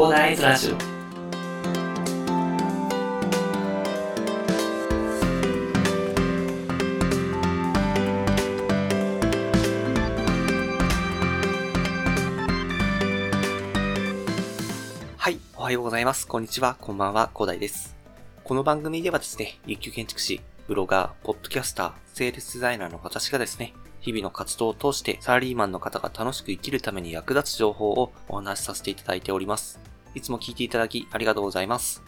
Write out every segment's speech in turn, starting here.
コーダーイズラジオはい、おはようございます。こんにちは、こんばんは、広大です。この番組ではですね、一級建築士、ブロガー、ポッドキャスター、セールスデザイナーの私がですね、日々の活動を通してサラリーマンの方が楽しく生きるために役立つ情報をお話しさせていただいております。いつも聞いていただきありがとうございます。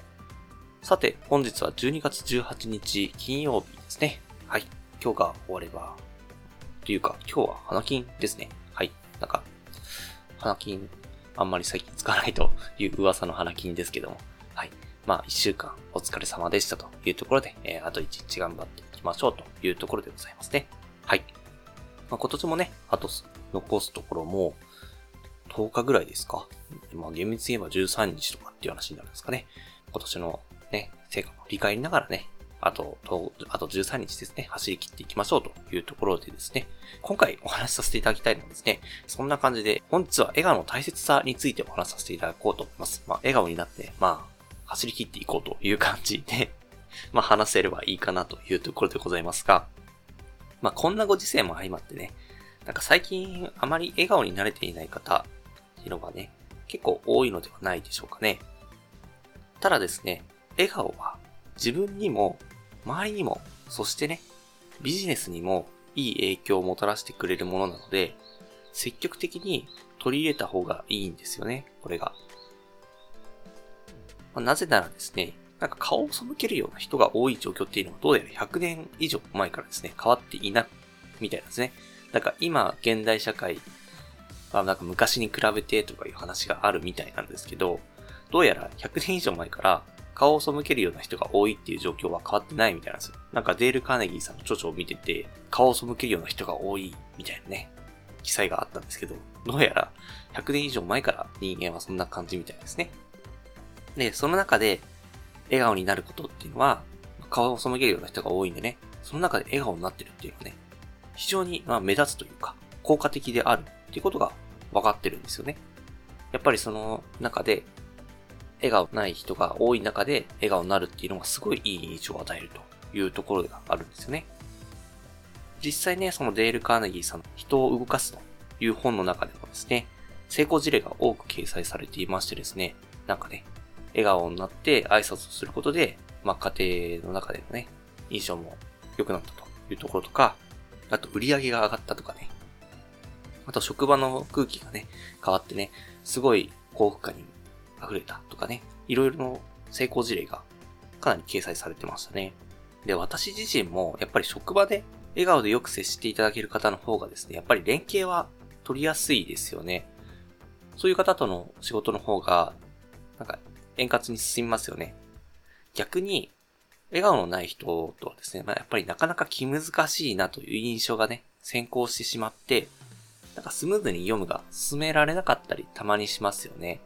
さて、本日は12月18日金曜日ですね。はい、今日が終われば、というか、今日は花金ですね。はい、なんか、花金あんまり最近使わないという噂の花金ですけども。はい。まあ、一週間お疲れ様でしたというところで、えー、あと一日頑張っていきましょうというところでございますね。はい。まあ、今年もね、あと残すところも、10日ぐらいですか？まあ、厳密に言えば13日とかっていう話になるんですかね。今年のね、成果も振り返りながらね、あと、と、あと13日ですね、走り切っていきましょうというところでですね、今回お話しさせていただきたいのはですね、そんな感じで、本日は笑顔の大切さについてお話しさせていただこうと思います。まあ、笑顔になって、まあ、走り切っていこうという感じで、まあ、話せればいいかなというところでございますが、まあ、こんなご時世も相まってね、なんか最近あまり笑顔に慣れていない方っていうのがね、結構多いのではないでしょうかね。ただですね、笑顔は自分にも、周りにも、そしてね、ビジネスにもいい影響をもたらしてくれるものなので、積極的に取り入れた方がいいんですよね、これが。まあなぜならですね、なんか顔を背けるような人が多い状況っていうのはどうやら100年以上前からですね、変わっていないみたいなんですね。だから今、現代社会はなんか昔に比べてとかいう話があるみたいなんですけど、どうやら100年以上前から顔を背けるような人が多いっていう状況は変わってないみたいなんですよ。なんかデール・カーネギーさんの著書を見てて、顔を背けるような人が多いみたいなね、記載があったんですけど、どうやら100年以上前から人間はそんな感じみたいですね。で、その中で笑顔になることっていうのは、顔を背けるような人が多いんでね、その中で笑顔になってるっていうのはね、非常にま目立つというか、効果的であるっていうことが分かってるんですよね。やっぱりその中で、笑顔ない人が多い中で笑顔になるっていうのがすごいいい印象を与えるというところがあるんですよね。実際ね、そのデール・カーネギーさんの人を動かすという本の中でもですね、成功事例が多く掲載されていましてですね、なんかね、笑顔になって挨拶をすることで、まあ家庭の中でのね、印象も良くなったというところとか、あと売り上げが上がったとかね、あと職場の空気がね、変わってね、すごい幸福感に溢れたとかね、いろいろの成功事例がかなり掲載されてましたね。で、私自身もやっぱり職場で笑顔でよく接していただける方の方がですね、やっぱり連携は取りやすいですよね。そういう方との仕事の方が、なんか円滑に進みますよね。逆に、笑顔のない人とはですね、まあ、やっぱりなかなか気難しいなという印象がね、先行してしまって、なんかスムーズに読むが進められなかったりたまにしますよね。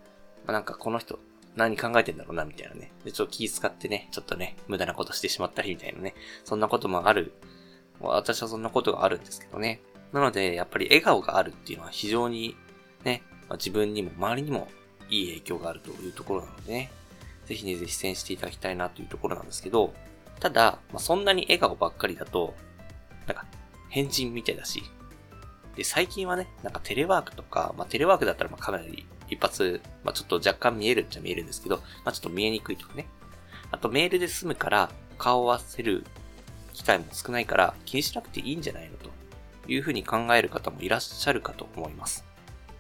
まあ、なんかこの人何考えてんだろうなみたいなね。で、ちょっと気使ってね、ちょっとね、無駄なことしてしまったりみたいなね。そんなこともある。私はそんなことがあるんですけどね。なので、やっぱり笑顔があるっていうのは非常にね、まあ、自分にも周りにもいい影響があるというところなのでね。ぜひね、実践していただきたいなというところなんですけど、ただ、まあ、そんなに笑顔ばっかりだと、なんか、変人みたいだし、で、最近はね、なんかテレワークとか、まあ、テレワークだったらまあカメラで一発、まあ、ちょっと若干見えるっちゃ見えるんですけど、まあ、ちょっと見えにくいとかね。あとメールで済むから顔を合わせる機会も少ないから気にしなくていいんじゃないのというふうに考える方もいらっしゃるかと思います。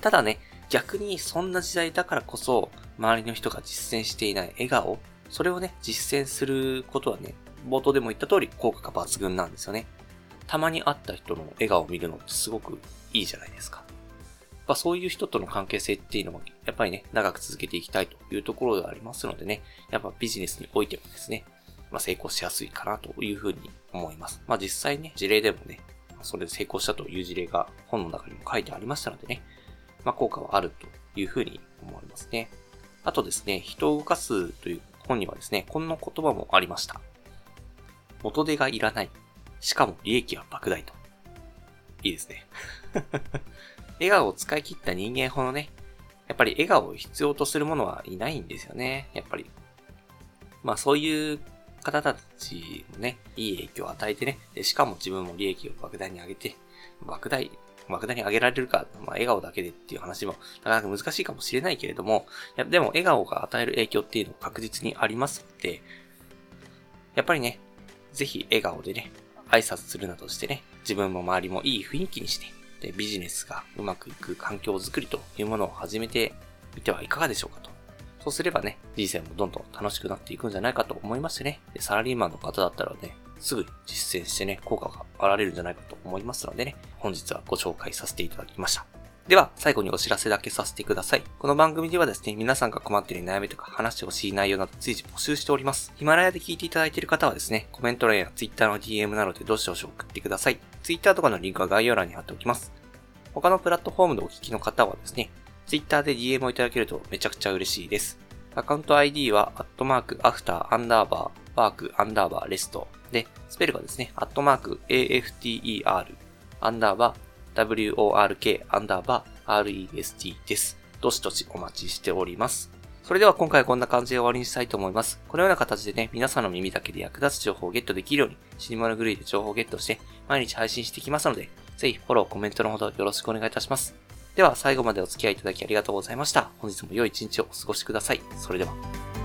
ただね、逆にそんな時代だからこそ周りの人が実践していない笑顔、それをね、実践することはね、冒頭でも言った通り効果が抜群なんですよね。たまに会った人の笑顔を見るのってすごくいいじゃないですか。まあ、そういう人との関係性っていうのも、やっぱりね、長く続けていきたいというところでありますのでね、やっぱビジネスにおいてもですね、まあ、成功しやすいかなというふうに思います。まあ、実際ね、事例でもね、それで成功したという事例が本の中にも書いてありましたのでね、まあ、効果はあるというふうに思われますね。あとですね、人を動かすという本にはですね、こんな言葉もありました。元手がいらない。しかも利益は莫大と。いいですね。笑顔を使い切った人間ほどね、やっぱり笑顔を必要とするものはいないんですよね。やっぱり。まあそういう方たちもね、いい影響を与えてね、でしかも自分も利益を莫大に上げて、莫大、莫大に上げられるか、まあ笑顔だけでっていう話もなかなか難しいかもしれないけれども、いやでも笑顔が与える影響っていうのは確実にありますので、やっぱりね、ぜひ笑顔でね、挨拶するなどしてね、自分も周りもいい雰囲気にして、で、ビジネスがうまくいく環境づくりというものを始めてみてはいかがでしょうかと。そうすればね、人生もどんどん楽しくなっていくんじゃないかと思いましてね、サラリーマンの方だったらね、すぐ実践してね、効果が得られるんじゃないかと思いますのでね、本日はご紹介させていただきました。では、最後にお知らせだけさせてください。この番組ではですね、皆さんが困っている悩みとか話してほしい内容など随時募集しております。ヒマラヤで聞いていただいている方はですね、コメント欄や Twitter の DM などでどしどし送ってください。Twitter とかのリンクは概要欄に貼っておきます。他のプラットフォームでお聞きの方はですね、Twitter で DM をいただけるとめちゃくちゃ嬉しいです。アカウント ID は、アットマーク、アフター、アンダーバー、ワーク、アンダーバー、レスト。で、スペルがですね、アットマーク、AFTER、アンダーバー、WORK、アンダーバー、REST です。どしどしお待ちしております。それでは今回はこんな感じで終わりにしたいと思います。このような形でね、皆さんの耳だけで役立つ情報をゲットできるように、シニマルグルーで情報をゲットして、毎日配信していきますので、ぜひフォロー、コメントのほどよろしくお願いいたします。では最後までお付き合いいただきありがとうございました。本日も良い一日をお過ごしください。それでは。